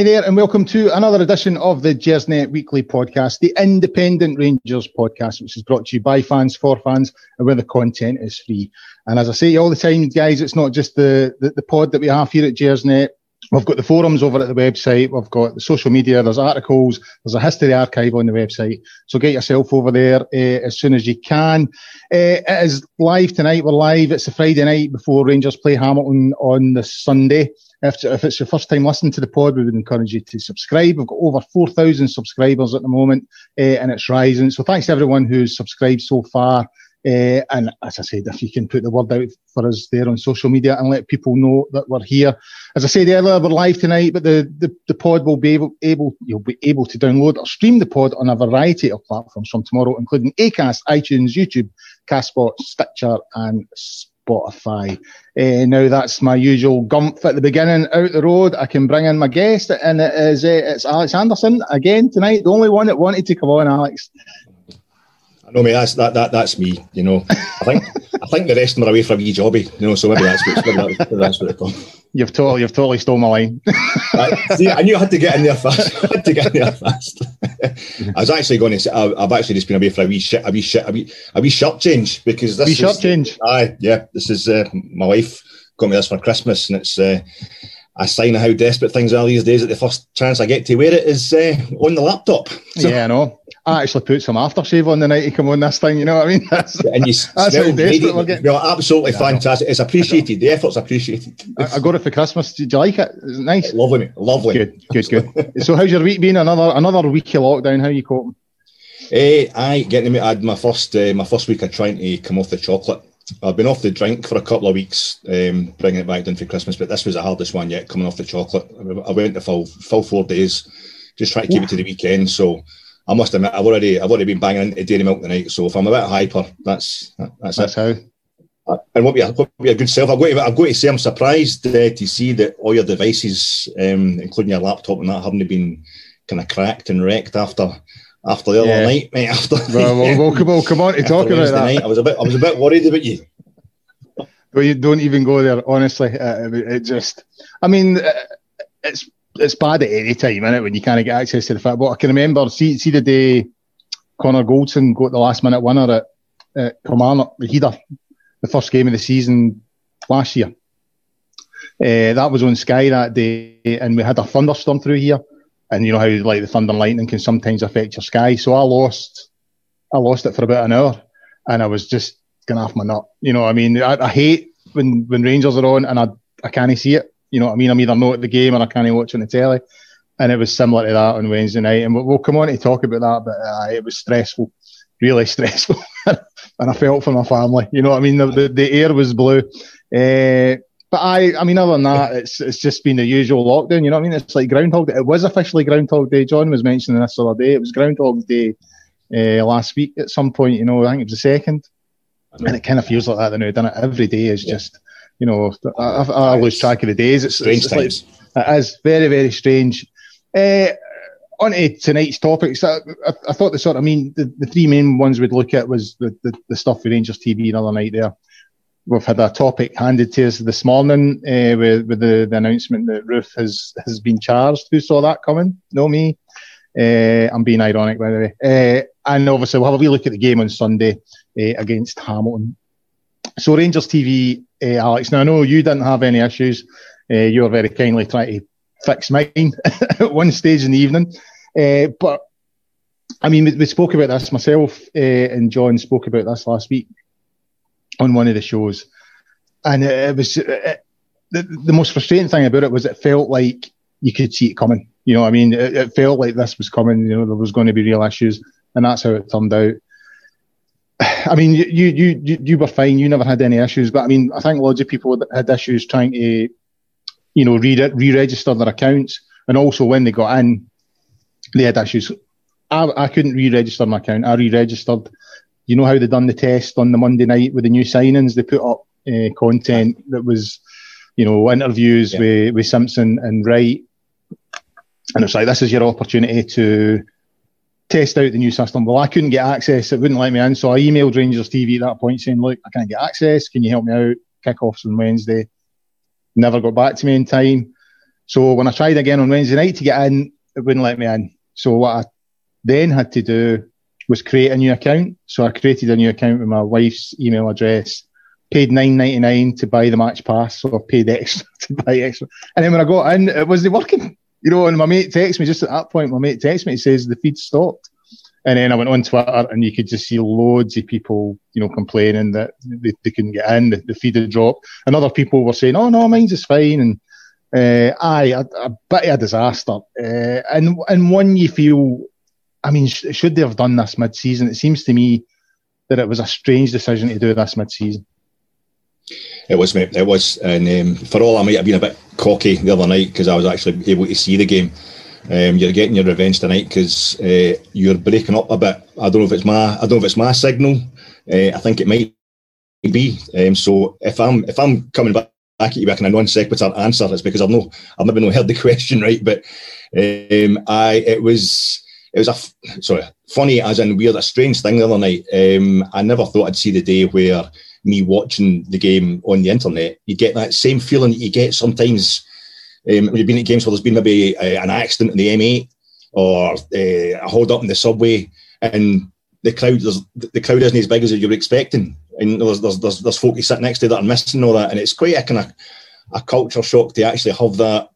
Hi there, and welcome to another edition of the Gersnet Weekly Podcast, the independent Rangers podcast, which is brought to you by fans for fans and where the content is free. And as I say all the time, guys, it's not just the, the, the pod that we have here at Gersnet. We've got the forums over at the website. We've got the social media. There's articles. There's a history archive on the website. So get yourself over there uh, as soon as you can. Uh, it is live tonight. We're live. It's a Friday night before Rangers play Hamilton on the Sunday. If, if it's your first time listening to the pod, we would encourage you to subscribe. We've got over 4,000 subscribers at the moment, uh, and it's rising. So thanks to everyone who's subscribed so far. Uh, and as I said, if you can put the word out for us there on social media and let people know that we're here. As I said earlier, we're live tonight, but the, the, the pod will be able, able, you'll be able to download or stream the pod on a variety of platforms from tomorrow, including Acast, iTunes, YouTube, Castbox, Stitcher, and Spotify. Uh, now that's my usual gump at the beginning out the road. I can bring in my guest, and it is uh, it's Alex Anderson again tonight. The only one that wanted to come on, Alex. I know, mate. That's that, that that's me. You know, I think I think the rest of them are away from wee jobby. You know, so maybe that's what, maybe that's what it comes. You've totally, you've totally stole my line. See, I knew I had to get in there fast. I had to get in there fast. I was actually going to say, I've actually just been away for a wee shit, a wee shit, a wee, a wee shirt change because this wee is, shirt change. Aye, yeah. This is uh, my wife got me this for Christmas, and it's uh, a sign of how desperate things are these days. That the first chance I get to wear it is uh, on the laptop. So, yeah, I know. I actually put some aftershave on the night to come on this thing. You know what I mean? That's, and you that's how desperate we're getting. Well, absolutely yeah, fantastic. It's appreciated. The effort's appreciated. I, I, got it for Christmas. Did you like it? Is it nice? Lovely, lovely. Good, good, good. so, how's your week been? Another another week of lockdown. How are you coping? Eh, I getting me. I had my first uh, my first week of trying to come off the chocolate. I've been off the drink for a couple of weeks, um, bringing it back down for Christmas, but this was the hardest one yet, coming off the chocolate. I went the full full four days, just trying to keep it to the weekend. So I must admit, I've already I've already been banging into dairy milk tonight. So if I'm a bit hyper, that's that's, that's it. how. And what be, a, what be a good self. I've got to, I've got to say I'm surprised uh, to see that all your devices, um, including your laptop and that, haven't been kind of cracked and wrecked after after the other yeah. night, mate. After well, well, well, come on, come on to talk about that. Night, I was a bit I was a bit worried about you. Well, you don't even go there. Honestly, uh, it just. I mean, uh, it's it's bad at any time, is it, when you can't get access to the football. I can remember, see, see the day Connor Goldson got the last minute winner at, at Kilmarnock, the the first game of the season last year. Uh, that was on Sky that day, and we had a thunderstorm through here. And you know how like the thunder and lightning can sometimes affect your Sky. So I lost, I lost it for about an hour, and I was just going off my nut. You know, I mean, I, I hate when when Rangers are on and I I can't see it. You know what I mean? I'm either not at the game or I can't watch on the telly. And it was similar to that on Wednesday night. And we'll, we'll come on to talk about that, but uh, it was stressful, really stressful. and I felt for my family. You know what I mean? The, the, the air was blue. Uh, but I, I mean, other than that, it's it's just been the usual lockdown. You know what I mean? It's like Groundhog Day. It was officially Groundhog Day. John was mentioning this the other day. It was Groundhog Day uh, last week at some point. You know, I think it was the second. And it kind of feels like that now, doesn't it? Every day is yeah. just you know, I, I, lose track of the days. It's strange it's, it's like, it is very, very strange. Uh, on to tonight's topics, I, I, I, thought the sort of, I mean, the, the three main ones we'd look at was the, the, the stuff with Rangers TV another night there. We've had a topic handed to us this morning uh, with, with the, the announcement that Roofe has, has been charged. Who saw that coming? No, me. Uh, I'm being ironic, by the way. Uh, and obviously, we'll have a wee look at the game on Sunday uh, against Hamilton. So Rangers TV, uh, Alex. Now I know you didn't have any issues. Uh, you were very kindly trying to fix mine at one stage in the evening. Uh, but I mean, we, we, spoke about this myself, and John spoke about this last week on one of the shows, and it, it was it, the, the most frustrating thing about it was it felt like you could see it coming. You know, I mean, it, it, felt like this was coming. You know, there was going to be real issues, and that's how it turned out. I mean, you, you, you, you were fine. You never had any issues. But I mean, I think loads of people had issues trying to, you know, re- re-register their accounts. And also when they got in, they had issues. I, I couldn't re-register my account. I re-registered. You know how they done the test on the Monday night with the new signings? They put up uh, content that was, you know, interviews yeah. with, with Simpson and Wright. And it's like, this is your opportunity to test out the new system. Well, I couldn't get access. It wouldn't let me in. So I emailed Rangers TV at that point saying, look, I can't get access. Can you help me out? Kickoffs on Wednesday. Never got back to me in time. So when I tried again on Wednesday night to get in, it wouldn't let me in. So what I then had to do was create a new account. So I created a new account with my wife's email address, paid nine ninety nine to buy the match pass, so I paid extra to buy extra. And then when I got in, it wasn't working. You know, and my mate texts me just at that point. My mate texts me. He says the feed stopped. And then I went on Twitter and you could just see loads of people, you know, complaining that they, they couldn't get in, the, the feed had dropped. And other people were saying, oh, no, mine's is fine. And uh, aye, a, a bit of a disaster. Uh, and, and one you feel, I mean, sh- should they have done this mid season? It seems to me that it was a strange decision to do this mid season. It was, mate. It was. And um, for all I might have been a bit cocky the other night because I was actually able to see the game. Um, you're getting your revenge tonight because uh, you're breaking up a bit. I don't know if it's my I don't know if it's my signal. Uh, I think it might be. Um, so if I'm if I'm coming back at you back in a non sequitur answer, it's because I've no I've maybe not heard the question right. But um, I it was it was a sorry funny as in weird a strange thing the other night. Um, I never thought I'd see the day where me watching the game on the internet, you get that same feeling that you get sometimes um, when you've been at games where there's been maybe a, an accident in the M8 or uh, a hold up in the subway, and the crowd the crowd isn't as big as you were expecting, and there's there's there's, there's folk you sit next to that are missing all that, and it's quite a kind of a culture shock to actually have that.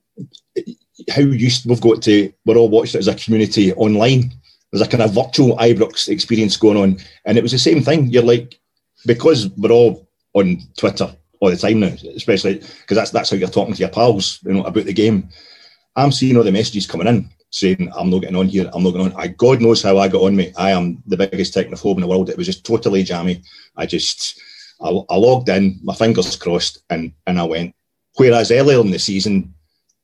How used we've got to we're all watching it as a community online. There's a kind of virtual Ibrox experience going on, and it was the same thing. You're like because we're all on Twitter all the time now, especially because that's that's how you're talking to your pals, you know, about the game. I'm seeing all the messages coming in saying I'm not getting on here, I'm not getting on. I, God knows how I got on, mate. I am the biggest technophobe in the world. It was just totally jammy. I just I, I logged in, my fingers crossed, and and I went. Whereas earlier in the season,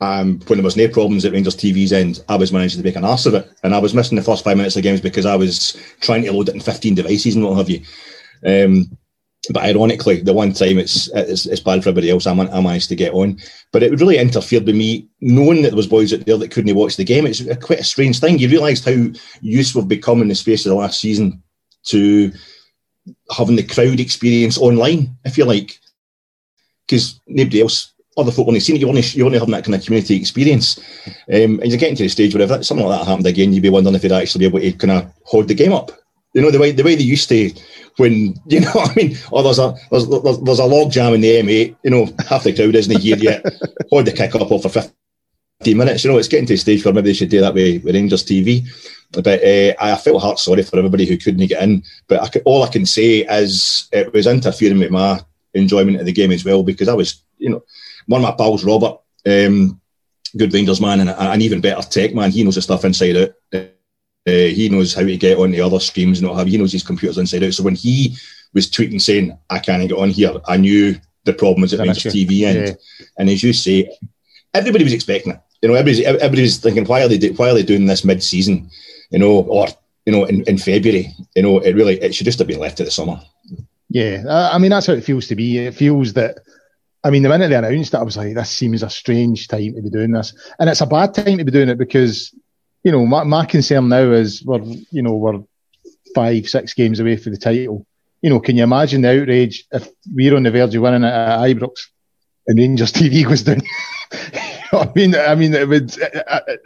um, when there was no problems at Rangers TV's end, I was managing to make an arse of it, and I was missing the first five minutes of games because I was trying to load it in 15 devices and what have you. Um, but ironically, the one time it's, it's, it's bad for everybody else, I, I, managed to get on. But it would really interfered with me knowing that there was boys out there that couldn't watch the game. It's a, quite a strange thing. You realised how useful we've become in the space of the last season to having the crowd experience online, if you like, because nobody else, other folk only seen it. You only you only having that kind of community experience, um, and you're getting to the stage where if that, something like that happened again, you'd be wondering if they'd actually be able to kind of hold the game up. You know the way the way they used to when you know what I mean oh there's a there's, there's, there's a log jam in the M8 you know half the crowd isn't here yet. Hold the kick up for 15 minutes you know it's getting to a stage where maybe they should do that with, with Rangers TV but uh, I felt heart sorry for everybody who couldn't get in but I could, all I can say is it was interfering with my enjoyment of the game as well because I was you know one of my pals Robert um, good Rangers man and an even better tech man. He knows the stuff inside out uh, he knows how to get on the other streams and what have. He knows his computers inside out. So when he was tweeting saying, "I can't get on here," I knew the problem was at Rangers TV end. Yeah. And as you say, everybody was expecting it. You know, everybody's everybody's thinking, "Why are they do, why are they doing this mid season?" You know, or you know, in, in February. You know, it really it should just have been left to the summer. Yeah, I mean that's how it feels to be. It feels that. I mean, the minute they announced it, I was like, "This seems a strange time to be doing this," and it's a bad time to be doing it because you know, my, my concern now is we're, you know, we're five, six games away for the title. You know, can you imagine the outrage if we're on the verge of winning at Ibrox and Rangers TV goes down? I mean, I mean, it would. It,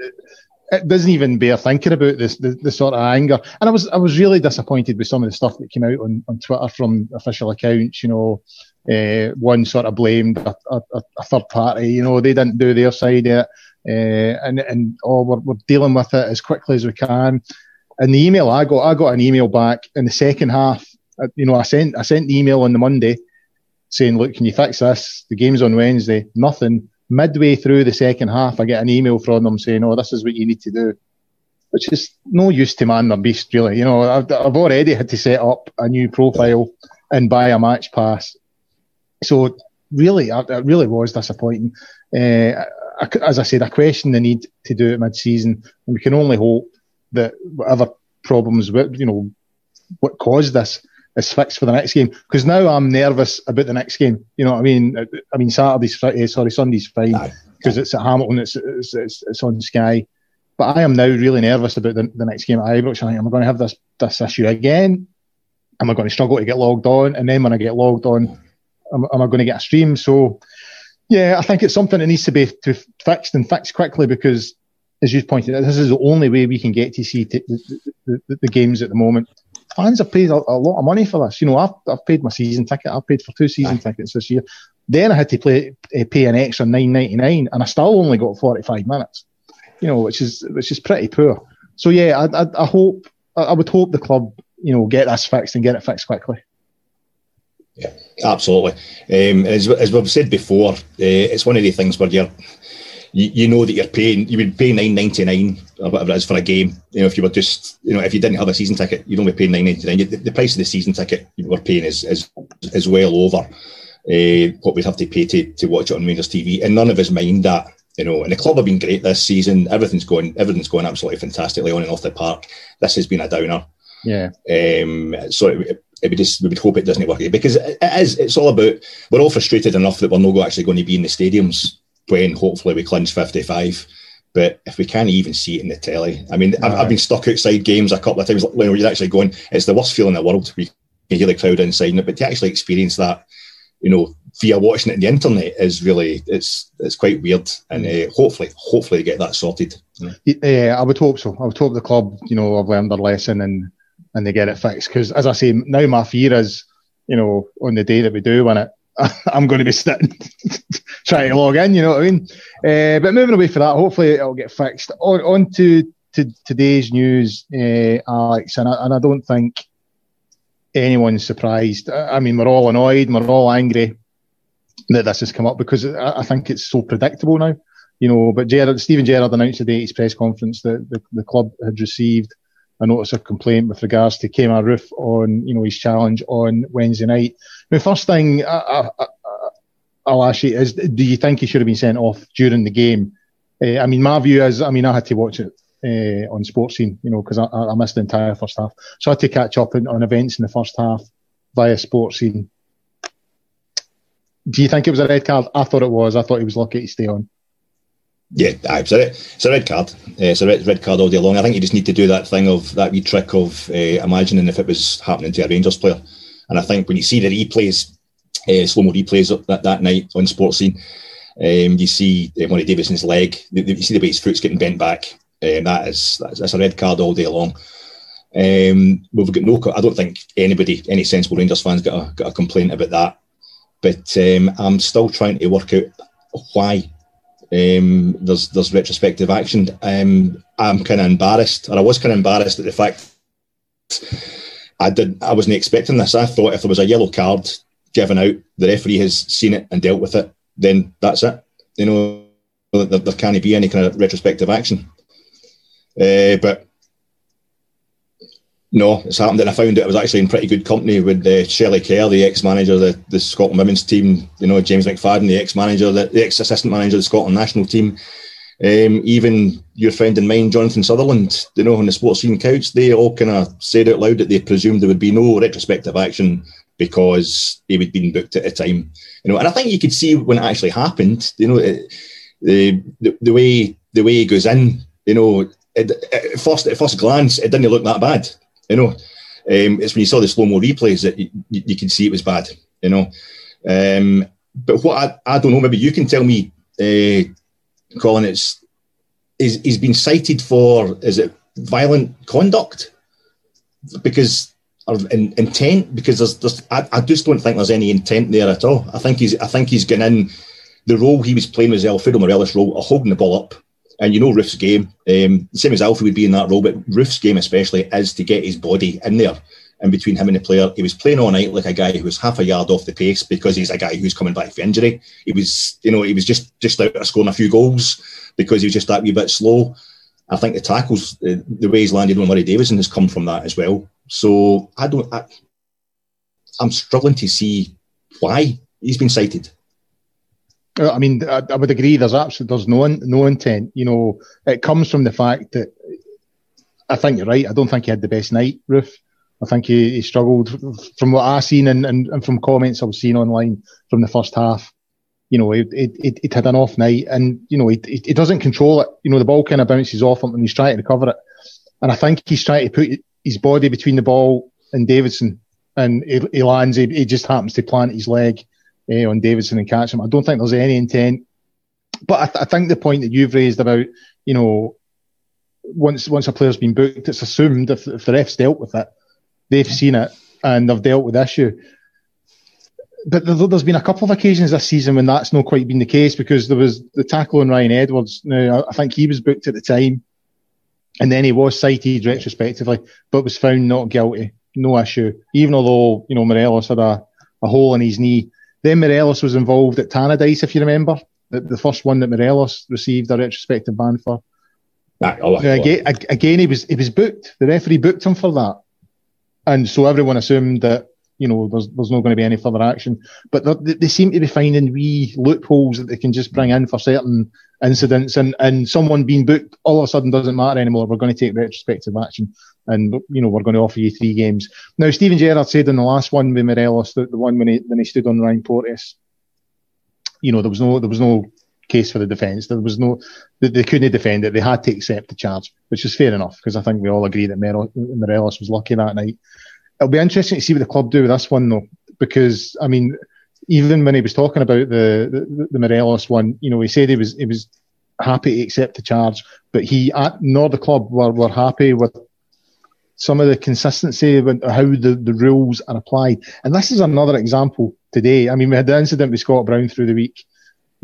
it, doesn't even bear thinking about this, the, the sort of anger. And I was, I was really disappointed with some of the stuff that came out on, on Twitter from official accounts. You know, uh, one sort of blamed a, a, a, third party. You know, they didn't do their side it uh, and and oh, we're, we're dealing with it as quickly as we can. And the email I got, I got an email back in the second half. Uh, you know, I sent I sent the email on the Monday saying, "Look, can you fix this? The game's on Wednesday." Nothing. Midway through the second half, I get an email from them saying, "Oh, this is what you need to do," which is no use to man or beast, really. You know, I've, I've already had to set up a new profile and buy a match pass. So really, it really was disappointing. Uh, as I said, I question the need to do it mid-season, and we can only hope that whatever problems, you know, what caused this is fixed for the next game. Because now I'm nervous about the next game. You know what I mean? Uh, I mean Saturday's Friday, eh, sorry, Sunday's fine because it's at Hamilton, it's, it's, it's it's on Sky. But I am now really nervous about the, the next game at Ibrox. I think, am I going to have this this issue again? Am I going to struggle to get logged on? And then when I get logged on, am, am I going to get a stream? So Yeah, I think it's something that needs to be to fixed and fixed quickly because, as you pointed out, this is the only way we can get to see t- the, the, the, the, games at the moment. Fans have paid a, a, lot of money for this. You know, I've, I've paid my season ticket. I've paid for two season tickets this year. Then I had to play, uh, pay an extra nine ninety nine, and I still only got forty five minutes. You know, which is which is pretty poor. So yeah, I, I, I hope I would hope the club you know get this fixed and get it fixed quickly. Yeah, absolutely. Um, as, as we've said before, uh, it's one of the things where you're, you, you know that you're paying, you would pay nine ninety nine or whatever it is for a game. You know, if you were just, you know, if you didn't have a season ticket, you'd only pay nine ninety nine. The, the price of the season ticket you were paying is is, is well over uh, what we'd have to pay to, to watch it on Rangers TV, and none of us mind that. You know, and the club have been great this season. Everything's going, everything's going absolutely fantastically on and off the park. This has been a downer. Yeah. Um, so it, it would just we would hope it doesn't work because it is. It's all about we're all frustrated enough that we're not actually going to be in the stadiums when hopefully we clinch fifty five. But if we can't even see it in the telly, I mean, I've, I've, been stuck outside games a couple of times when you're actually going. It's the worst feeling in the world. We can hear the crowd inside it, but to actually experience that, you know, via watching it on the internet is really it's it's quite weird. And uh, hopefully, hopefully, get that sorted. Yeah, I would hope so. I would hope the club, you know, have learned their lesson and and they get it fixed. Because as I say, now my fear is, you know, on the day that we do win it, I'm going to be sitting trying to log in. You know what I mean? Uh, but moving away from that, hopefully it'll get fixed. On, on to, to today's news, uh, Alex, and I, and I don't think anyone's surprised. I mean, we're all annoyed, we're all angry that this has come up because I, I think it's so predictable now. You know, but Gerrard, Steven Gerrard announced today at his press conference that the, the club had received a notice of complaint with regards to Kemar Roofe on, you know, his challenge on Wednesday night. The first thing I, I, will ask you is, do you think he should have been sent off during the game? Uh, I mean, my view is, I mean, I had to watch it uh, on Sportscene, you know, because I, I, missed the entire first half. So I had to catch up on events in the first half via Sportscene. Do you think it was a red card? I thought it was. I thought he was lucky to stay on. Yeah, it's a, it's a red card. Uh, it's a red, red card all day long. I think you just need to do that thing of that wee trick of uh, imagining if it was happening to a Rangers player. And I think when you see the replays, uh, slow mo replays that, that night on Sportscene, um, you see uh, Murray Davidson's leg, you see the way his foot's getting bent back. Um, that is that's, that's, a red card all day long. Um, we've got no. I don't think anybody, any sensible Rangers fans, got a, got a complaint about that. But um, I'm still trying to work out why um, there's there's retrospective action. Um, I'm kind of embarrassed, or I was kind of embarrassed at the fact I did I wasn't expecting this. I thought if there was a yellow card given out, the referee has seen it and dealt with it. Then that's it. You know, there, there can't be any kind of retrospective action. Uh, but no, it's happened, and I found that I was actually in pretty good company with uh, Shelley Kerr, the ex-manager of the, the Scotland women's team. You know, James McFadden, the ex-manager, the, the ex-assistant manager of the Scotland national team. Um, even your friend and mine, Jonathan Sutherland, you know, on the Sportscene couch, they all kind of said out loud that they presumed there would be no retrospective action because he had been booked at a time. You know, and I think you could see when it actually happened. You know, it, the, the the way the way he goes in. You know, it, at first at first glance, it didn't look that bad. You know, um, it's when you saw the slow mo replays that you, you, you, could see it was bad. You know, um, but what I, I don't know. Maybe you can tell me, uh, Colin. It's is he's been cited for is it violent conduct because of in, intent because there's, there's I, I, just don't think there's any intent there at all. I think he's I think he's gone in the role he was playing was Alfredo Morelos' role holding the ball up and you know Roofe's game, um, same as Alfie would be in that role, but Roofe's game especially is to get his body in there. And between him and the player, he was playing all night like a guy who was half a yard off the pace because he's a guy who's coming back from injury. He was, you know, he was just just out of scoring a few goals because he was just that wee bit slow. I think the tackles, the, the way he's landed on Murray Davidson has come from that as well. So I don't, I, I'm struggling to see why he's been cited. Uh, I mean, I, I, would agree. There's absolutely there's no no intent. You know, it comes from the fact that I think you're right. I don't think he had the best night, Roofe. I think he, he struggled from what I've seen and, and, and, from comments I've seen online from the first half. You know, it it, it had an off night, and you know, he, he doesn't control it. You know, the ball kind of bounces off him, and he's trying to recover it. And I think he's trying to put his body between the ball and Davidson, and he, he lands. He, he just happens to plant his leg uh, on Davidson and catch him. I don't think there's any intent. But I, th- I think the point that you've raised about, you know, once once a player's been booked, it's assumed if, if the refs dealt with it, they've seen it and they've dealt with the issue. But there's been a couple of occasions this season when that's not quite been the case because there was the tackle on Ryan Edwards. Now, I think he was booked at the time and then he was cited retrospectively, but was found not guilty. No issue. Even although, you know, Morelos had a, a hole in his knee. Then Morelos was involved at Tannadice, if you remember. The, the first one that Morelos received a retrospective ban for. Nah, oh, again, again, he was he was booked. The referee booked him for that, and so everyone assumed that you know there's there's not going to be any further action. But they, they seem to be finding wee loopholes that they can just bring in for certain incidents, and and someone being booked all of a sudden doesn't matter anymore. We're going to take retrospective action, and you know we're going to offer you three games. Now Steven Gerrard said in the last one with Morelos, the, the one when he when he stood on Ryan Porteous, you know there was no there was no case for the defence. There was no, they, they, couldn't defend it. They had to accept the charge, which is fair enough because I think we all agree that Morelos was lucky that night. It'll be interesting to see what the club do with this one though, because I mean, even when he was talking about the, the, the Morelos one, you know, he said he was he was happy to accept the charge, but he uh, nor the club were, were happy with some of the consistency with how the, the rules are applied. And this is another example today. I mean, we had the incident with Scott Brown through the week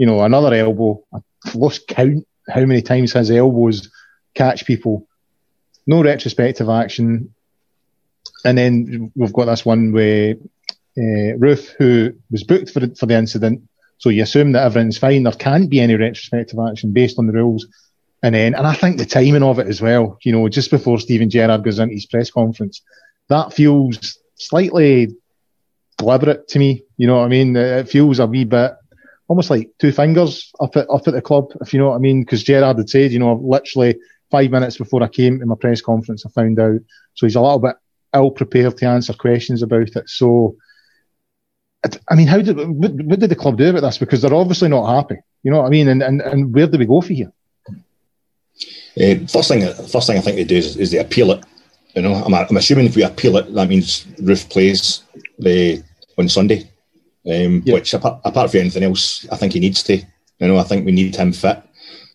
you know, another elbow. I've lost count how many times his elbows catch people. No retrospective action. And then we've got this one where uh, Roofe, who was booked for for the incident, so you assume that everything's fine. There can't be any retrospective action based on the rules. And then, and I think the timing of it as well, you know, just before Steven Gerrard goes into his press conference, that feels slightly deliberate to me. You know what I mean? It feels a wee bit almost like two fingers up at up at the club, if you know what I mean. Because Gerrard had said, you know, literally five minutes before I came to my press conference, I found out. So he's a little bit ill prepared to answer questions about it. So, I mean, how did what, what did the club do about this? Because they're obviously not happy. You know what I mean? And and, and where do we go for here? Uh, first thing, first thing I think they do is, is they appeal it. You know, I'm, I'm assuming if we appeal it, that means Roofe plays the on Sunday um, yep. which apart, apart from anything else, I think he needs to. You know, I think we need him fit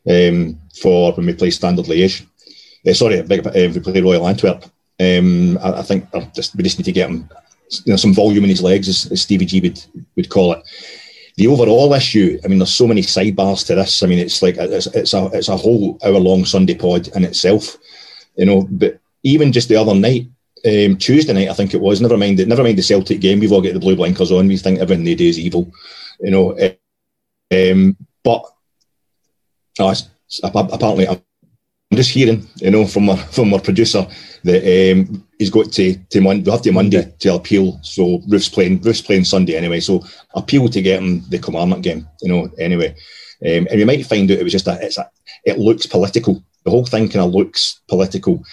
um, for when we play Standard Liège. Uh, sorry, big, uh, we play Royal Antwerp. Um, I, I, think uh, just, we just need to get him you know, some volume in his legs, as, as Stevie G would, would call it. The overall issue, I mean, there's so many sidebars to this. I mean, it's like it's, it's a it's a whole hour long Sunday pod in itself, you know. But even just the other night, um, Tuesday night, I think it was. Never mind, never mind the Celtic game. We've all got the blue blinkers on. We think everything they do is evil, you know. Um, but oh, apparently, I'm just hearing, you know, from our from our producer that um, he's got to to Monday. We have to Monday to appeal. So Roofe's playing. Roofe's playing Sunday anyway. So appeal to get him the Kilmarnock game, you know. Anyway, um, and we might find out it was just a. It's a. It looks political. The whole thing kind of looks political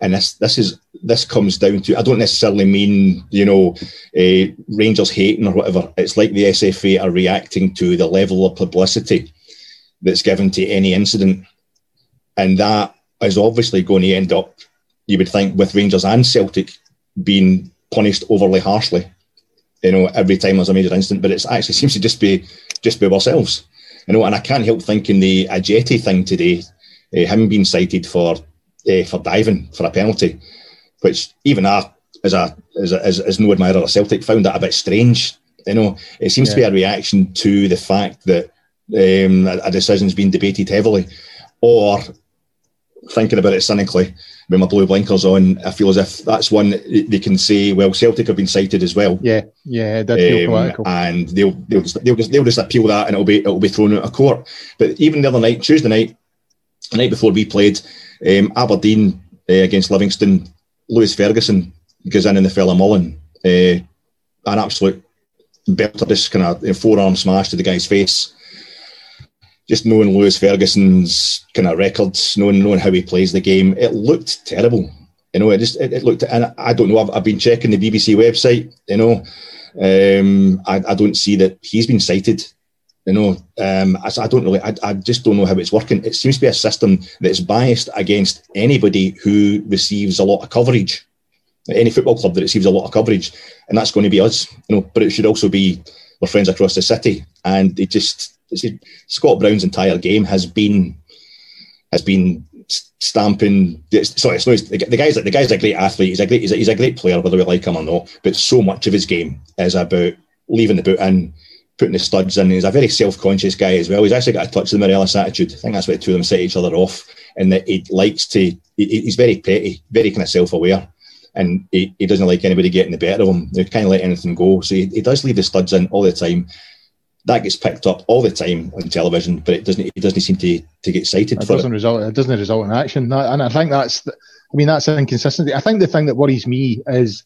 and this this is this comes down to I don't necessarily mean you know uh, Rangers hating or whatever. It's like the SFA are reacting to the level of publicity that's given to any incident, and that is obviously going to end up, you would think, with Rangers and Celtic being punished overly harshly. You know, every time there's a major incident, but it actually seems to just be just be ourselves. You know, and I can't help thinking the Ajeti thing today, uh, him being cited for uh, for diving for a penalty, which even I, as a as a, as, as no admirer of Celtic, found that a bit strange. You know, it seems yeah. to be a reaction to the fact that um, a, a decision's been debated heavily, or thinking about it cynically, with my blue blinkers on, I feel as if that's one they can say, well, Celtic have been cited as well. Yeah, yeah, that's um, And they'll they'll just, they'll just they'll just appeal that, and it'll be it'll be thrown out of court. But even the other night, Tuesday night, the night before we played, um, Aberdeen uh, against Livingston, Lewis Ferguson goes in in the fella Mullen. Uh, an absolute belter, just kind of know, forearm smash to the guy's face. Just knowing Lewis Ferguson's kind of records, knowing knowing how he plays the game, it looked terrible. You know, it just it, it looked, and I don't know. I've, I've, been checking the BBC website. You know, um, I, I don't see that he's been cited you know, um, I, I, don't really, I, I, just don't know how it's working. It seems to be a system that's biased against anybody who receives a lot of coverage, any football club that receives a lot of coverage, and that's going to be us. You know, but it should also be our friends across the city, and they just Scott Brown's entire game has been has been stamping. Sorry, no, the, guy's the guy's a great athlete. He's a great he's a, he's a great player, whether we like him or not. But so much of his game is about leaving the boot in, putting the studs in. He's a very self conscious guy as well. He's actually got a touch of the Morelos attitude. I think that's what the two of them set each other off, and that he likes to. He, he's very petty, very kind of self aware. And he, he doesn't like anybody getting the better of him. They kind of let anything go. So he, he does leave the studs in all the time that gets picked up all the time on television, but it doesn't. It doesn't seem to to get cited. It doesn't it. result. It doesn't result in action, and I think that's. I mean, that's an inconsistency. I think the thing that worries me is,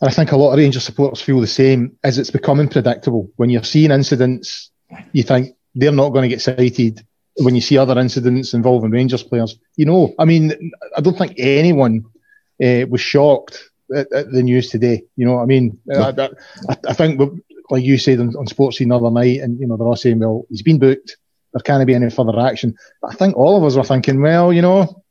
and I think a lot of Rangers supporters feel the same, is it's becoming predictable. When you're seeing incidents, you think they're not going to get cited. When you see other incidents involving Rangers players, you know, I mean, I don't think anyone uh, was shocked at, at, the news today. You know, what I mean, no. I, I, I, think like you said on, on Sportscene the other night, and you know they're all saying, well, he's been booked. There can't be any further action. But I think all of us were thinking, well, you know,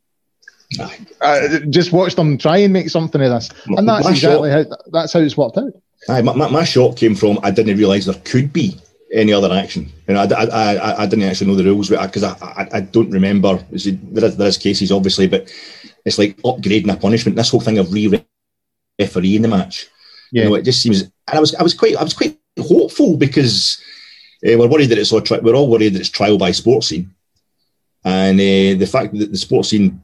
uh, just watch them try and make something of this, and that's my exactly shock, how that's how it's worked out. Aye, my, my, my shock came from I didn't realise there could be any other action. You know, I, I, I, I didn't actually know the rules because I, I, I don't remember. There is, there is cases obviously, but it's like upgrading a punishment. This whole thing of re-refereeing the match. Yeah. You know, it just seems. And I was I was quite I was quite hopeful because uh, we're worried that it's all tri- we're all worried that it's trial by Sportscene, and uh, the fact that the Sportscene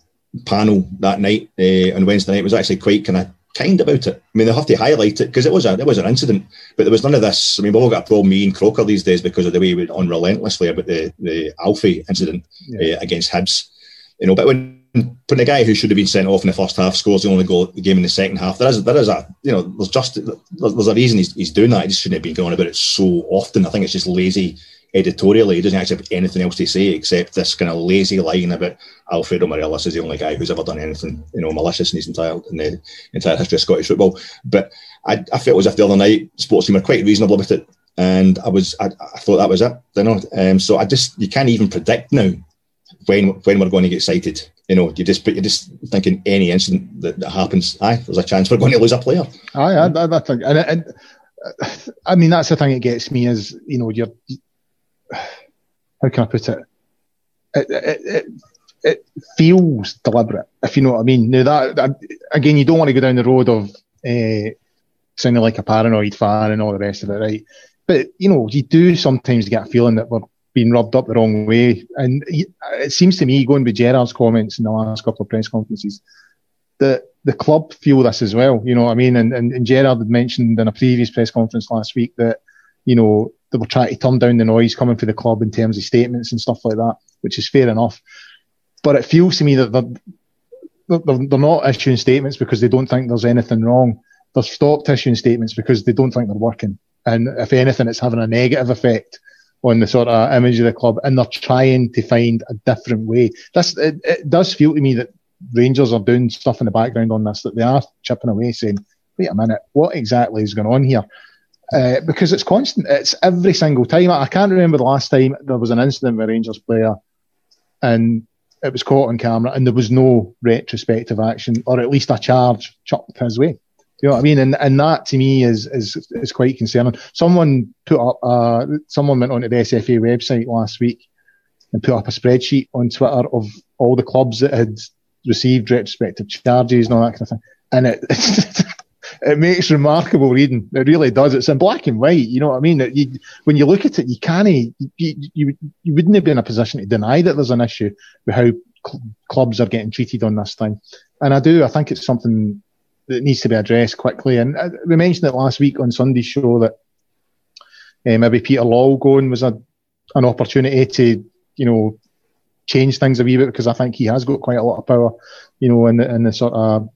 panel that night uh, on Wednesday night was actually quite kind of kind about it. I mean, they have to highlight it because it was a it was an incident, but there was none of this. I mean, we've all got a problem me and Croker these days because of the way we went on relentlessly about the the Alfie incident yeah. uh, against Hibs. You know, but when when a guy who should have been sent off in the first half scores the only goal the game in the second half, there is there is a you know there's just there's a reason he's, he's doing that. He just shouldn't have been going about it so often. I think it's just lazy editorially. He doesn't actually have anything else to say except this kind of lazy line about Alfredo Morelos is the only guy who's ever done anything you know malicious in his entire in the entire history of Scottish football. But I, I felt as if the other night Sportscene were quite reasonable with it. And I was, I, I thought that was it, you know. Um, so I just, you can't even predict now when when we're going to get cited. You know, you just you're just thinking any incident that, that happens, aye, there's a chance we're going to lose a player. Aye, I think, and, and I mean that's the thing that gets me is you know you're how can I put it? It, it, it, it feels deliberate, if you know what I mean. Now that, that again, you don't want to go down the road of uh, sounding like a paranoid fan and all the rest of it, right? But you know, you do sometimes get a feeling that we're been rubbed up the wrong way. And it seems to me, going with Gerrard's comments in the last couple of press conferences, that the club feel this as well. You know what I mean? And, and, and Gerrard had mentioned in a previous press conference last week that, you know, they were trying to turn down the noise coming from the club in terms of statements and stuff like that, which is fair enough. But it feels to me that they're, they're, they're not issuing statements because they don't think there's anything wrong. They've stopped issuing statements because they don't think they're working. And if anything, it's having a negative effect on the sort of image of the club, and they're trying to find a different way. This it, it does feel to me that Rangers are doing stuff in the background on this that they are chipping away, saying, "Wait a minute, what exactly is going on here?" Uh, because it's constant. It's every single time. I can't remember the last time there was an incident with a Rangers player, and it was caught on camera, and there was no retrospective action, or at least a charge chucked his way. You know what I mean? And and that to me is is is quite concerning. Someone put up uh someone went onto the SFA website last week and put up a spreadsheet on Twitter of all the clubs that had received retrospective charges and all that kind of thing. And it it makes remarkable reading. It really does. It's in black and white. You know what I mean? It, you, when you look at it, you can't. You, you, you wouldn't be in a position to deny that there's an issue with how cl- clubs are getting treated on this thing. And I do. I think it's something that needs to be addressed quickly. And uh, we mentioned it last week on Sunday's show that uh, maybe Peter Lawwell going was a, an opportunity to, you know, change things a wee bit because I think he has got quite a lot of power, you know, in the, in the sort of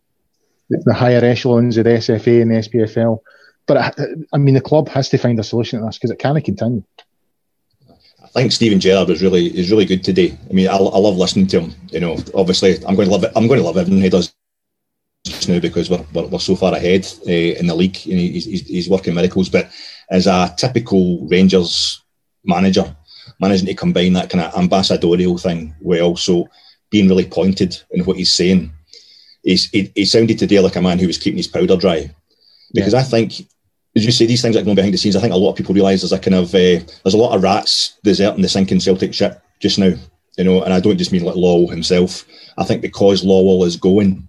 the higher echelons of the SFA and the SPFL. But I, uh, I mean, the club has to find a solution to this because it can't continue. I think Steven Gerrard was really is really good today. I mean, I, I love listening to him. You know, obviously, I'm going to love it. I'm going to love everything he does just now because we're, we're, we're so far ahead uh, in the league. Know, he's, he's, he's, working miracles. But as a typical Rangers manager, managing to combine that kind of ambassadorial thing with also being really pointed in what he's saying, he's, he, he sounded today like a man who was keeping his powder dry. Because yeah. I think as you say, these things that go on behind the scenes, I think a lot of people realise there's a kind of uh, there's a lot of rats deserting the sinking Celtic ship just now, you know. And I don't just mean like Lawwell himself. I think because Lawwell is going,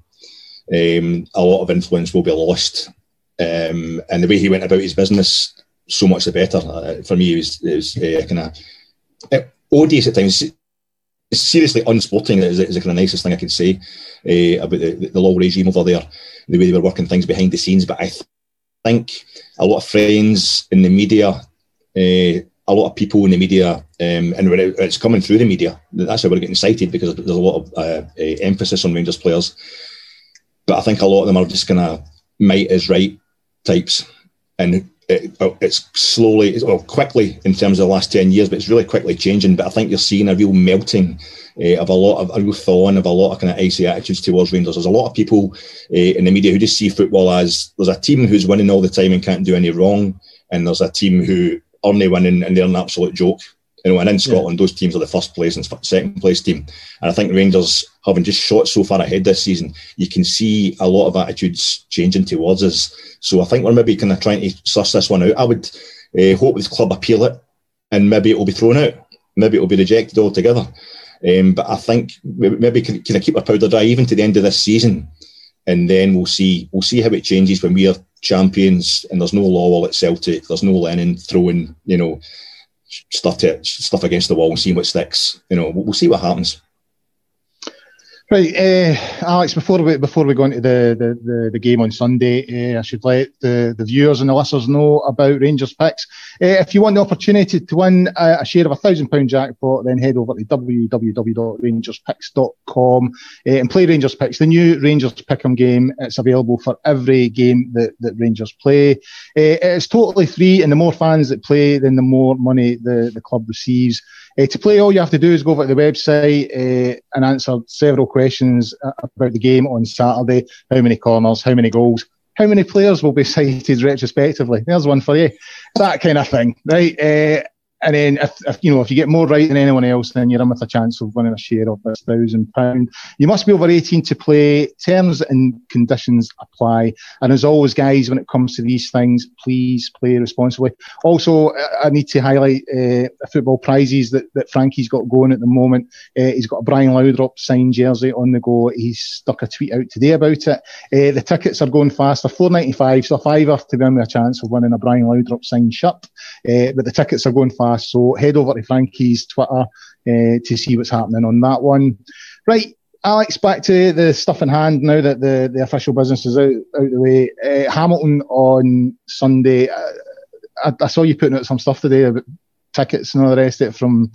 um, a lot of influence will be lost, um, and the way he went about his business, so much the better. Uh, for me, it was, it was uh, kind of odious at times. It's seriously unsporting is, is the kind of nicest thing I can say uh, about the, the law regime over there, the way they were working things behind the scenes. But I th- think a lot of friends in the media, uh, a lot of people in the media, um, and it's coming through the media, that's how we're getting cited because there's a lot of uh, uh, emphasis on Rangers players. But I think a lot of them are just kind of might is right types, and it, it's slowly, well, quickly in terms of the last 10 years, but it's really quickly changing. But I think you're seeing a real melting uh, of a lot of a real thawing of a lot of kind of icy attitudes towards Rangers. There's a lot of people uh, in the media who just see football as there's a team who's winning all the time and can't do any wrong, and there's a team who only winning and they're an absolute joke. You know, and in Scotland, yeah. those teams are the first place and second place team. And I think Rangers, having just shot so far ahead this season, you can see a lot of attitudes changing towards us. So I think we're maybe kind of trying to suss this one out. I would uh, hope the club appeal it, and maybe it will be thrown out. Maybe it will be rejected altogether. Um, but I think maybe can, can I keep our powder dry even to the end of this season, and then we'll see we'll see how it changes when we are champions and there's no Lawwell at Celtic, there's no Lennon throwing you know stuff to stuff against the wall and see what sticks. You know, we'll see what happens. Right, uh, Alex. Before we before we go into the the, the, the game on Sunday, uh, I should let the, the viewers and the listeners know about Rangers picks. Uh, if you want the opportunity to win a, a share of a thousand pound jackpot, then head over to www.rangerspicks.com and play Rangers picks. The new Rangers Pick'em game. It's available for every game that, that Rangers play. it's totally free, and the more fans that play, then the more money the, the club receives. To play, all you have to do is go over to the website and answer several questions about the game on Saturday. How many corners? How many goals? How many players will be cited retrospectively? There's one for you. That kind of thing, right? Uh, and then if, if, you know if you get more right than anyone else, then you're in with a chance of winning a share of this thousand pound. You must be over 18 to play. Terms and conditions apply. And as always, guys, when it comes to these things, please play responsibly. Also, I need to highlight uh, football prizes that, that Frankie's got going at the moment. Uh, he's got a Brian Laudrup signed jersey on the go. He's stuck a tweet out today about it. Uh, the tickets are going fast. They're 4.95, so a fiver to win with a chance of winning a Brian Laudrup signed shirt. Uh, but the tickets are going fast fast. So head over to Frankie's Twitter uh, to see what's happening on that one. Right. Alex, back to the stuff in hand now that the, the official business is out, out the way. Uh, Hamilton on Sunday. Uh, I, I, saw you putting out some stuff today about tickets and all the rest of it from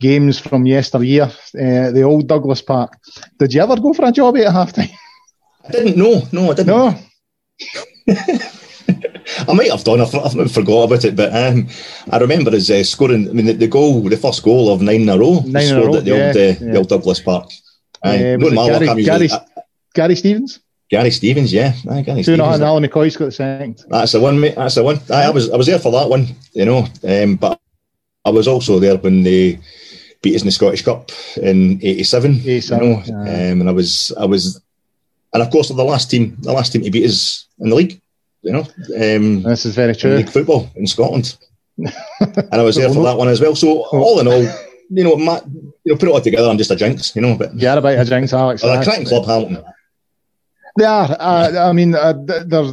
games from yesteryear, uh, the old Douglas Park. Did you ever go for a job at half time? I didn't. No, no, I didn't. No. I might have done. I've, I've forgot about it, but um, I remember as uh, scoring. I mean, the, the, goal, the first goal of nine in a row, nine scored row, at the yeah, old, uh, yeah. the old Douglas Park. Uh, Gary, Gary, Gary, Stevens. Gary Stevens, yeah, Aye, Gary Two Stevens. Ally McCoist got the second. That's the one, mate. That's the one. Aye, I was, I was there for that one, you know. Um, but I was also there when they beat us in the Scottish Cup in '87. '87, you know? um, and I was, I was, and of course, the last team, the last team to beat us in the league you know. Um, this is very true. League football in Scotland, and I was there for that one as well. So all in all, you know, my, you know, put it all together. I'm just a jinx, you know. But yeah, about a jinx, Alex. Well, a cracking club, Hamilton. They are. Uh, I mean, uh, there's,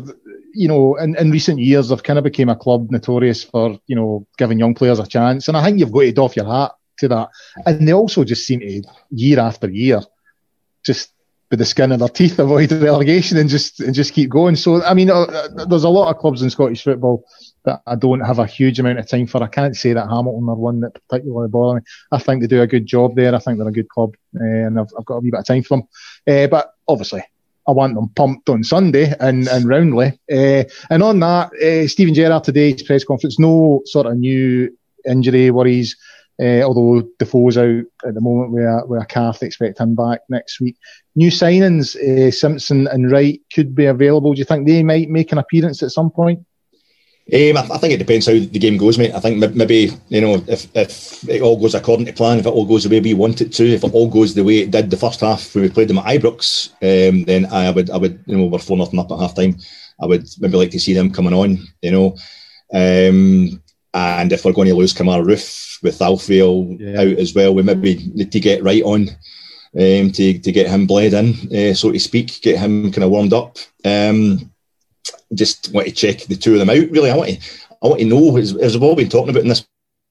you know, in, in recent years, they've kind of became a club notorious for, you know, giving young players a chance. And I think you've got to doff your hat to that. And they also just seem to, year after year, just with the skin of their teeth avoid relegation and just and just keep going. So I mean, uh, there's a lot of clubs in Scottish football that I don't have a huge amount of time for. I can't say that Hamilton are one that particularly bother me. I think they do a good job there. I think they're a good club, uh, and I've, I've, got a wee bit of time for them. Uh, but obviously, I want them pumped on Sunday and, and roundly. Uh, and on that, uh, Steven Gerrard today's press conference, no sort of new injury worries. Uh, although Defoe's out at the moment a calf, they expect him back next week. New signings, uh, Simpson and Wright could be available. Do you think they might make an appearance at some point? Um, I, I, think it depends how the game goes, mate. I think maybe you know if, if it all goes according to plan, if it all goes the way we want it to, if it all goes the way it did the first half when we played them at Ibrox, um, then I would I would you know we're four nothing up at half time. I would maybe like to see them coming on, you know. Um, and if we're going to lose Kemar Roofe with Alfie yeah. out as well, we maybe need to get right on um, to, to get him bled in, uh, so to speak, get him kind of warmed up. Um, just want to check the two of them out. Really, I want to, I want to know, as, as we've all been talking about in this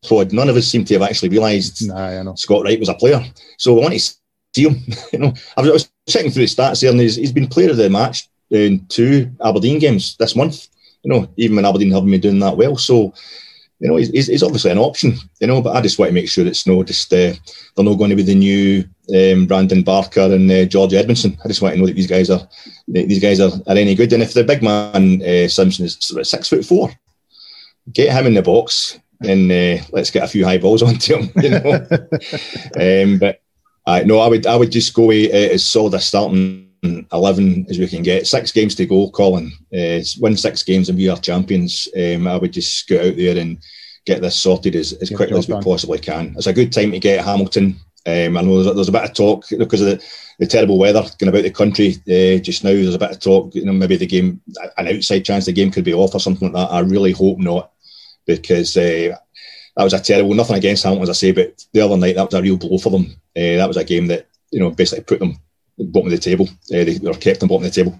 pod, none of us seem to have actually realised nah, Scott Wright was a player. So I want to see him. you know, I was, I was checking through the stats here, and he's, he's been player of the match in two Aberdeen games this month. You know, even when Aberdeen haven't been doing that well. So, you know, he's, he's obviously an option. You know, but I just want to make sure it's no just uh, they're not going to be the new um, Brandon Barker and uh, George Edmundson. I just want to know that these guys are these guys are, are any good. And if the big man uh, Simpson is six foot four, get him in the box and uh, let's get a few high balls onto him. You know, um, but uh, no, I would I would just go uh, as solid a starting 11 as we can get. Six games to go, Colin. Uh, win six games and we are champions. Um, I would just go out there and get this sorted as, as quickly as we done. possibly can. It's a good time to get Hamilton. Um, I know there's, there's, a bit of talk because of the, the terrible weather going about the country uh, just now. There's a bit of talk, you know, maybe the game, an outside chance the game could be off or something like that. I really hope not because uh, that was a terrible, nothing against Hamilton, as I say, but the other night that was a real blow for them. Uh, that was a game that, you know, basically put them bottom of the table. Uh, they, they, were kept on bottom of the table,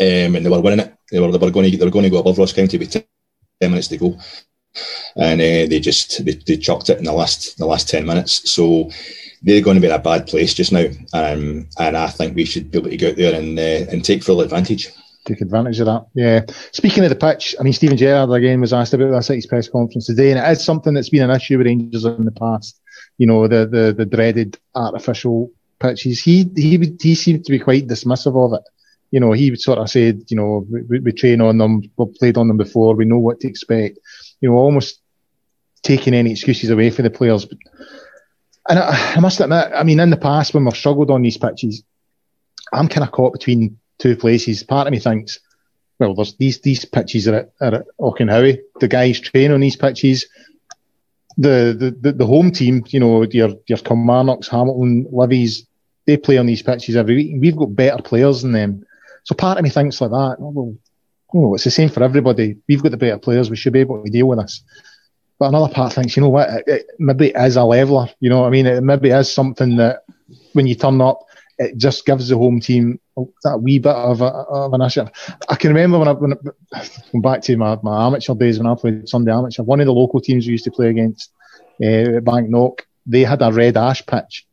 um, and they were winning it. They were they were going to they were going to go above Ross County with ten minutes to go, and uh, they just they, they chucked it in the last the last ten minutes. So they're going to be in a bad place just now, um, and I think we should be able to go out there and uh, and take full advantage. Take advantage of that. Yeah. Speaking of the pitch, I mean, Steven Gerrard again was asked about this at his press conference today, and it is something that's been an issue with Rangers in the past. You know, the the, the dreaded artificial pitches. He he he seemed to be quite dismissive of it. You know, he sort of said, you know, we, we train on them, we've played on them before, we know what to expect. You know, almost taking any excuses away for the players. But, and I, I must admit, I mean, in the past when we've struggled on these pitches, I'm kind of caught between two places. Part of me thinks, well, there's these these pitches are at, are at Auchenhowie. The guys train on these pitches the, the, the home team, you know, your your Kilmarnocks, Hamilton, Livies, they play on these pitches every week. and We've got better players than them. So part of me thinks like that. Oh, well, know, it's the same for everybody. We've got the better players. We should be able to deal with this. But another part thinks, you know what, it, it, maybe is a leveler. You know what I mean? It maybe is something that when you turn up, it just gives the home team that wee bit of, a, of an issue. I can remember when I when I, back to my, my amateur days when I played Sunday amateur. One of the local teams we used to play against, uh, Banknock, they had a red ash pitch,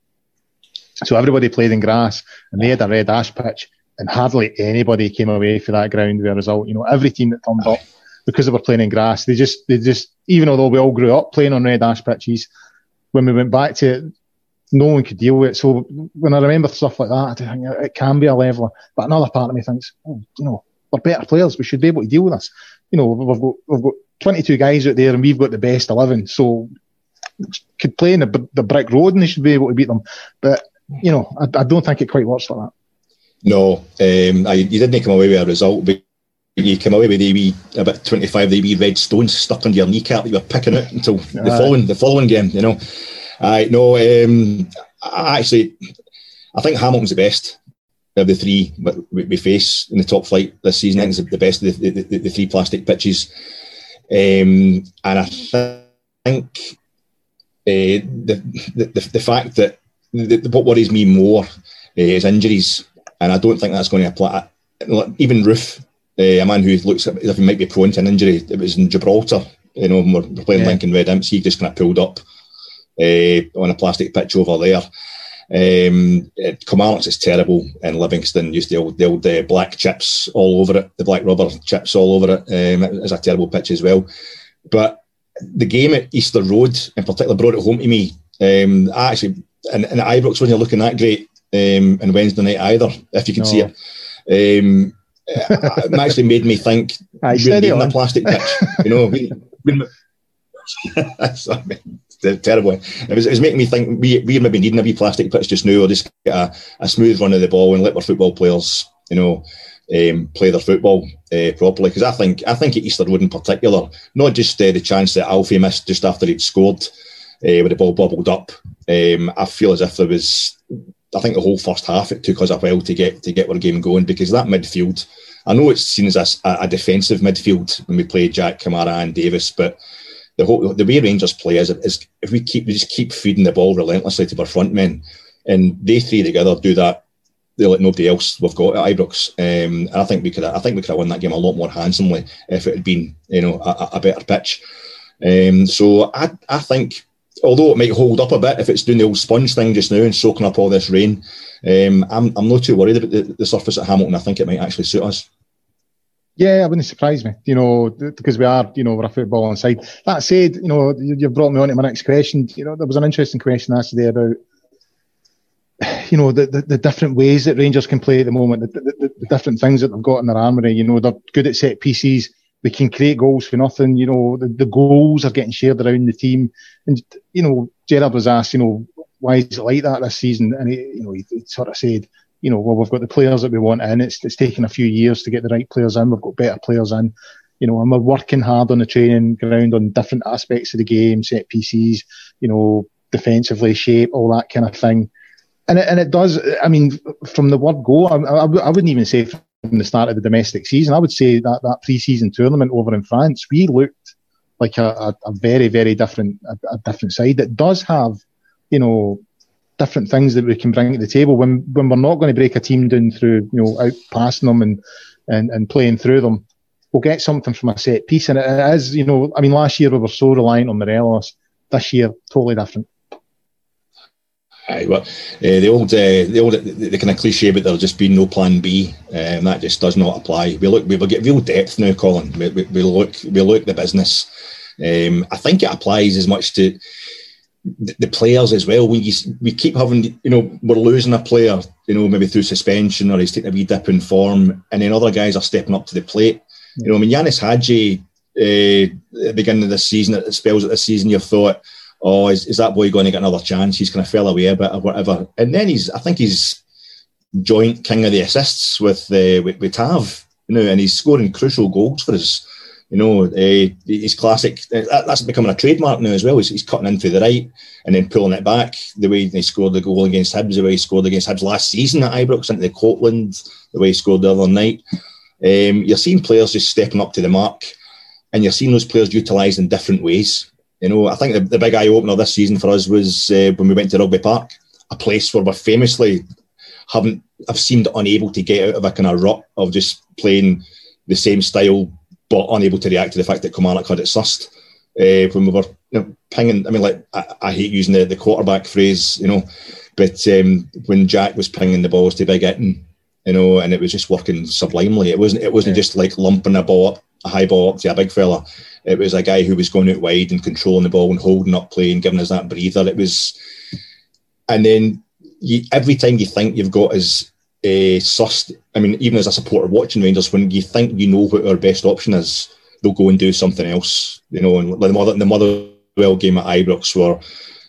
so everybody played in grass, and they had a red ash pitch, and hardly anybody came away for that ground with a result. You know, every team that turned up because they were playing in grass, they just they just even although we all grew up playing on red ash pitches, when we went back to it, no one could deal with it. So when I remember stuff like that, I think it can be a leveler. But another part of me thinks, oh, you know, we're better players. We should be able to deal with this. You know, we've got we've got 22 guys out there, and we've got the best 11. So could play in the, the brick road, and they should be able to beat them. But you know, I, I don't think it quite works like that. No, um, I, you didn't come away with a result, but you come away with the wee about 25 the wee red stones stuck under your kneecap that you were picking out until the following the following game. You know, I know. Um, I actually, I think Hamilton's the best of the three we face in the top flight this season. I think it's the best of the, the, the, the three plastic pitches, um, and I think uh, the, the the fact that the, what worries me more uh, is injuries, and I don't think that's going to apply. Even Roofe, uh, a man who looks as if he might be prone to an injury, it was in Gibraltar. You know, we're, playing yeah. Lincoln Red Imps. He just kind of pulled up uh, on a plastic pitch over there. Um, Kilmarnock's is terrible, and Livingston used the old, the old uh, black chips all over it, the black rubber chips all over it. Um, it was a terrible pitch as well. But the game at Easter Road, in particular, brought it home to me. Um, I actually, and, and Ibrox wasn't looking that great um, on Wednesday night either, if you can no. see it. Um, it actually made me think I we're in a plastic pitch. You know, we, we, terrible. It was, it was making me think we we maybe needing a wee plastic pitch just now, or just get a, a smooth run of the ball and let our football players, you know, um, play their football uh, properly. Because I think I think at Easter Road in particular, not just uh, the chance that Alfie missed just after he'd scored uh, with the ball bobbled up. Um, I feel as if there was. I think the whole first half it took us a while to get to get our game going because that midfield I know it's seen as a, a defensive midfield when we play Jack Kamara and Davis, but the whole the way Rangers play is, is if we keep we just keep feeding the ball relentlessly to our front men, and they three together do that. They let nobody else we've got at Ibrox. Um, I think we could. I think we could have won that game a lot more handsomely if it had been, you know, a, a better pitch. Um, so I, I think, although it might hold up a bit if it's doing the old sponge thing just now and soaking up all this rain, um, I'm, I'm not too worried about the, the surface at Hamilton. I think it might actually suit us. Yeah, it wouldn't surprise me, you know, because we are, you know, we're a football on side. That said, you know, you've brought me on to my next question. You know, there was an interesting question asked today about, you know, the, the, the different ways that Rangers can play at the moment, the, the, the, different things that they've got in their armoury. You know, they're good at set pieces. We can create goals for nothing. You know, the, the goals are getting shared around the team. And, you know, Gerrard was asked, you know, why is it like that this season? And he, you know, he, he sort of said, you know, well, we've got the players that we want in. It's, it's taken a few years to get the right players in. We've got better players in, you know, and we're working hard on the training ground on different aspects of the game, set pieces, you know, defensively, shape, all that kind of thing. And it, and it does, I mean, from the word go, I, I, I wouldn't even say from the start of the domestic season, I would say that that pre-season tournament over in France, we looked like a, a, a very, very different, a, a different side that does have, you know, different things that we can bring to the table when when we're not going to break a team down through you know out passing them and and, and playing through them. We'll get something from a set piece, and it is you know I mean last year we were so reliant on Morelos. This year totally different. Aye, well, uh, the old, uh, the old, the, the, kind of cliche, but there'll just be no plan B. Um, that just does not apply. We look, we will get real depth now, Colin. We, we, we look, we look the business. Um, I think it applies as much to the players as well. We we keep having, you know, we're losing a player, you know, maybe through suspension or he's taking a wee dip in form, and then other guys are stepping up to the plate. You know, I mean, Ianis Hagi, uh, at the beginning of the season, at the spells of the season, you've thought, oh, is, is that boy going to get another chance? He's kind of fell away a bit or whatever. And then he's, I think he's joint king of the assists with uh, with, with Tav, you know, and he's scoring crucial goals for us you know, uh, he's classic. That's becoming a trademark now as well. He's, he's, cutting in through the right and then pulling it back. The way he scored the goal against Hibs, the way he scored against Hibs last season at Ibrox into the Copland, the way he scored the other night. Um, you're seeing players just stepping up to the mark, and you're seeing those players utilised in different ways. You know, I think the, the big eye opener this season for us was uh, when we went to Rugby Park, a place where we famously haven't have seemed unable to get out of a kind of rut of just playing the same style but unable to react to the fact that Kilmarnock had it sussed uh, when we were you know, pinging. I mean, like I, I, hate using the, the quarterback phrase, you know, but um, when Jack was pinging the balls to Big Itten, you know, and it was just working sublimely. It wasn't. It wasn't yeah. just like lumping a ball, up, a high ball up to a big fella. It was a guy who was going out wide and controlling the ball and holding up play and giving us that breather. It was, and then you, every time you think you've got his uh, sussed. I mean, even as a supporter watching Rangers, when you think you know what our best option is, they'll go and do something else. You know, and the mother the Motherwell game at Ibrox were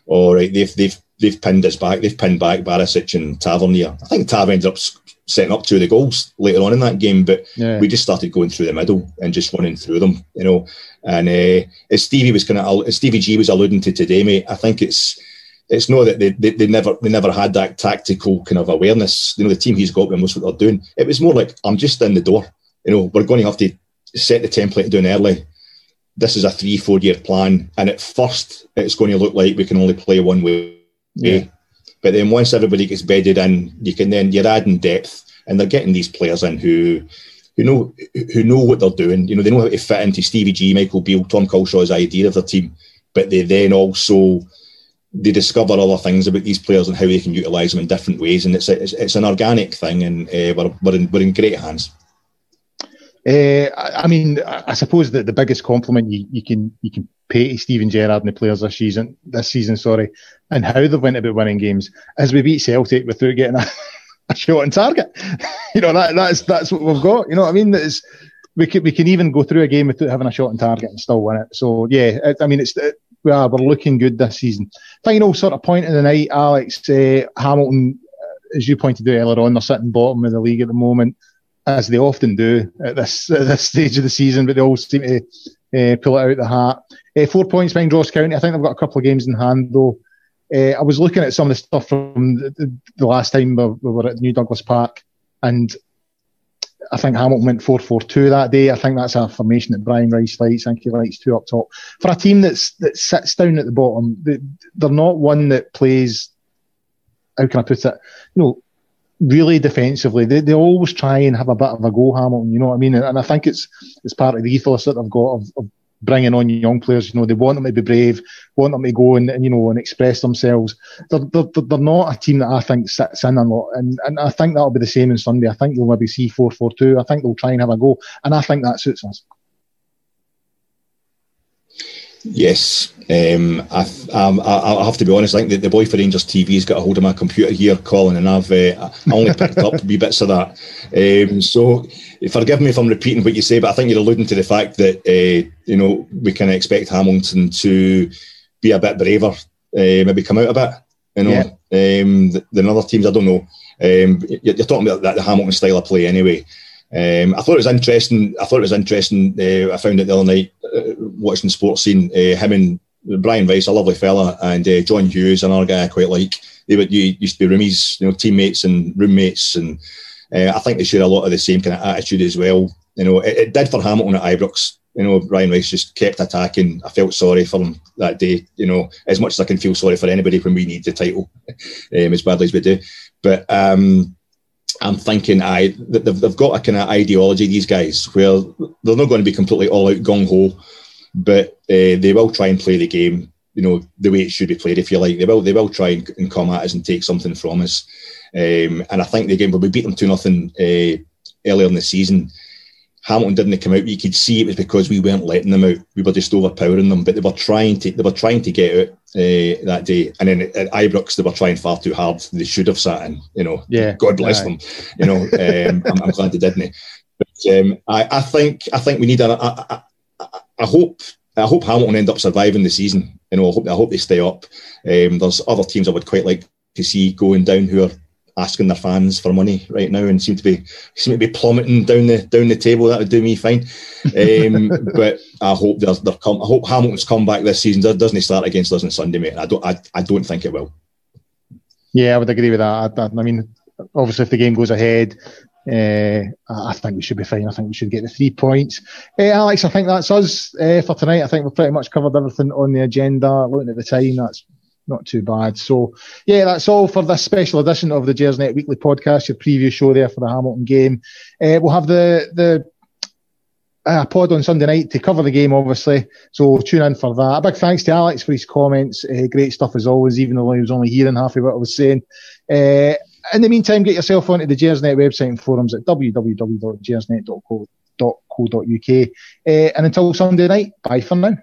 all right. They've they've they've pinned us back. They've pinned back Barisic and Tavernier. I think Tav ended up setting up two of the goals later on in that game, but yeah. we just started going through the middle and just running through them. You know, and uh, as Stevie was kind of Stevie G was alluding to today, mate, I think it's it's not that they, they, they, never they never had that tactical kind of awareness. You know, the team he's got knows what they're doing. It was more like I'm just in the door. You know, we're going to have to set the template down early. This is a three four year plan, and at first it's going to look like we can only play one way. Yeah. But then once everybody gets bedded in, you can then you're adding depth, and they're getting these players in who who know who know what they're doing. You know, they know how to fit into Stevie G, Michael Beale, Tom Culshaw's idea of their team, but they then also they discover other things about these players and how they can utilise them in different ways, and it's a, it's, it's, an organic thing, and uh, we're, we're in we're in great hands. Uh, I mean, I suppose that the biggest compliment you, you can you can pay to Steven Gerrard and the players this season, this season, sorry, and how they went about winning games, as we beat Celtic without getting a, a shot on target. you know that that's that's what we've got. You know what I mean? That we can we can even go through a game without having a shot on target and still win it. So yeah, I mean it's we are, we're looking good this season. Final sort of point of the night, Alex. Uh, Hamilton, uh, as you pointed out earlier on, they're sitting bottom of the league at the moment, as they often do at this at this stage of the season. But they always seem to uh, pull it out the hat. Uh, four points behind Ross County. I think they've got a couple of games in hand though. Uh, I was looking at some of the stuff from the, the last time we, we were at New Douglas Park, and I think Hamilton went 4 4 2 that day. I think that's a formation that Brian Rice likes. I think he likes two up top. For a team that's that sits down at the bottom, they're not one that plays, how can I put it? You know, really defensively. They, they always try and have a bit of a go, Hamilton. You know what I mean? And, and I think it's it's part of the ethos that they've got of, of bringing on young players. You know, they want them to be brave, want them to go and, and you know and express themselves. They're, they're, they're not a team that I think sits in a lot, and and I think that'll be the same on Sunday. I think they'll maybe see four four two. I think they'll try and have a go, and I think that suits us. Yes, um, I, um, I, have to be honest. I think the, the boy for Rangers TV has got a hold of my computer here, Colin, and I've uh, I only picked up wee bits of that. Um, so forgive me if I'm repeating what you say, but I think you're alluding to the fact that uh, you know we can expect Hamilton to be a bit braver, uh, maybe come out a bit, you know, yeah. um, than other teams. I don't know. Um, you're, talking about that, the Hamilton style of play anyway. Um, I thought it was interesting. I thought it was interesting. Uh, I found it the other night uh, watching Sportscene. Uh, him and Brian Rice, a lovely fella, and uh, John Hughes, another guy I quite like. They were, used to be roomies, you know, teammates and roommates, and uh, I think they share a lot of the same kind of attitude as well. You know, it, it did for Hamilton at Ibrox. You know, Brian Rice just kept attacking. I felt sorry for him that day. You know, as much as I can feel sorry for anybody when we need the title, um, as badly as we do. But um, I'm thinking I they've, they've got a kind of ideology these guys where they're not going to be completely all out gung ho, but uh, they will try and play the game, you know, the way it should be played. If you like, they will they will try and, and come at us and take something from us. Um, and I think the game, but we beat them two nothing uh, earlier in the season. Hamilton didn't come out. You could see it was because we weren't letting them out. We were just overpowering them. But they were trying to they were trying to get out uh, that day. And then at Ibrox, they were trying far too hard. They should have sat in. You know, yeah. God bless them. You know, um, I'm, I'm, glad they didn't. But um, I, I, think I think we need a. I, I, I hope I hope Hamilton end up surviving the season. You know, I hope I hope they stay up. Um, there's other teams I would quite like to see going down who are asking their fans for money right now and seem to be seem to be plummeting down the down the table. That would do me fine. Um, but I hope there's there come. I hope Hamilton's come back this season. Doesn't he start against us on Sunday, mate? I don't. I, I don't think it will. Yeah, I would agree with that. I, I mean, obviously, if the game goes ahead, uh, I think we should be fine. I think we should get the three points. Uh, Alex, I think that's us uh, for tonight. I think we've pretty much covered everything on the agenda. Looking at the time, that's not too bad. So, yeah, that's all for this special edition of the Gersnet Weekly Podcast, your preview show there for the Hamilton game. Uh, we'll have the the uh, pod on Sunday night to cover the game, obviously. So tune in for that. A big thanks to Alex for his comments. Uh, great stuff as always, even though he was only hearing half of what I was saying. Uh, in the meantime, get yourself onto the Gersnet website and forums at www.gersnet.co.uk. Uh, and until Sunday night, bye for now.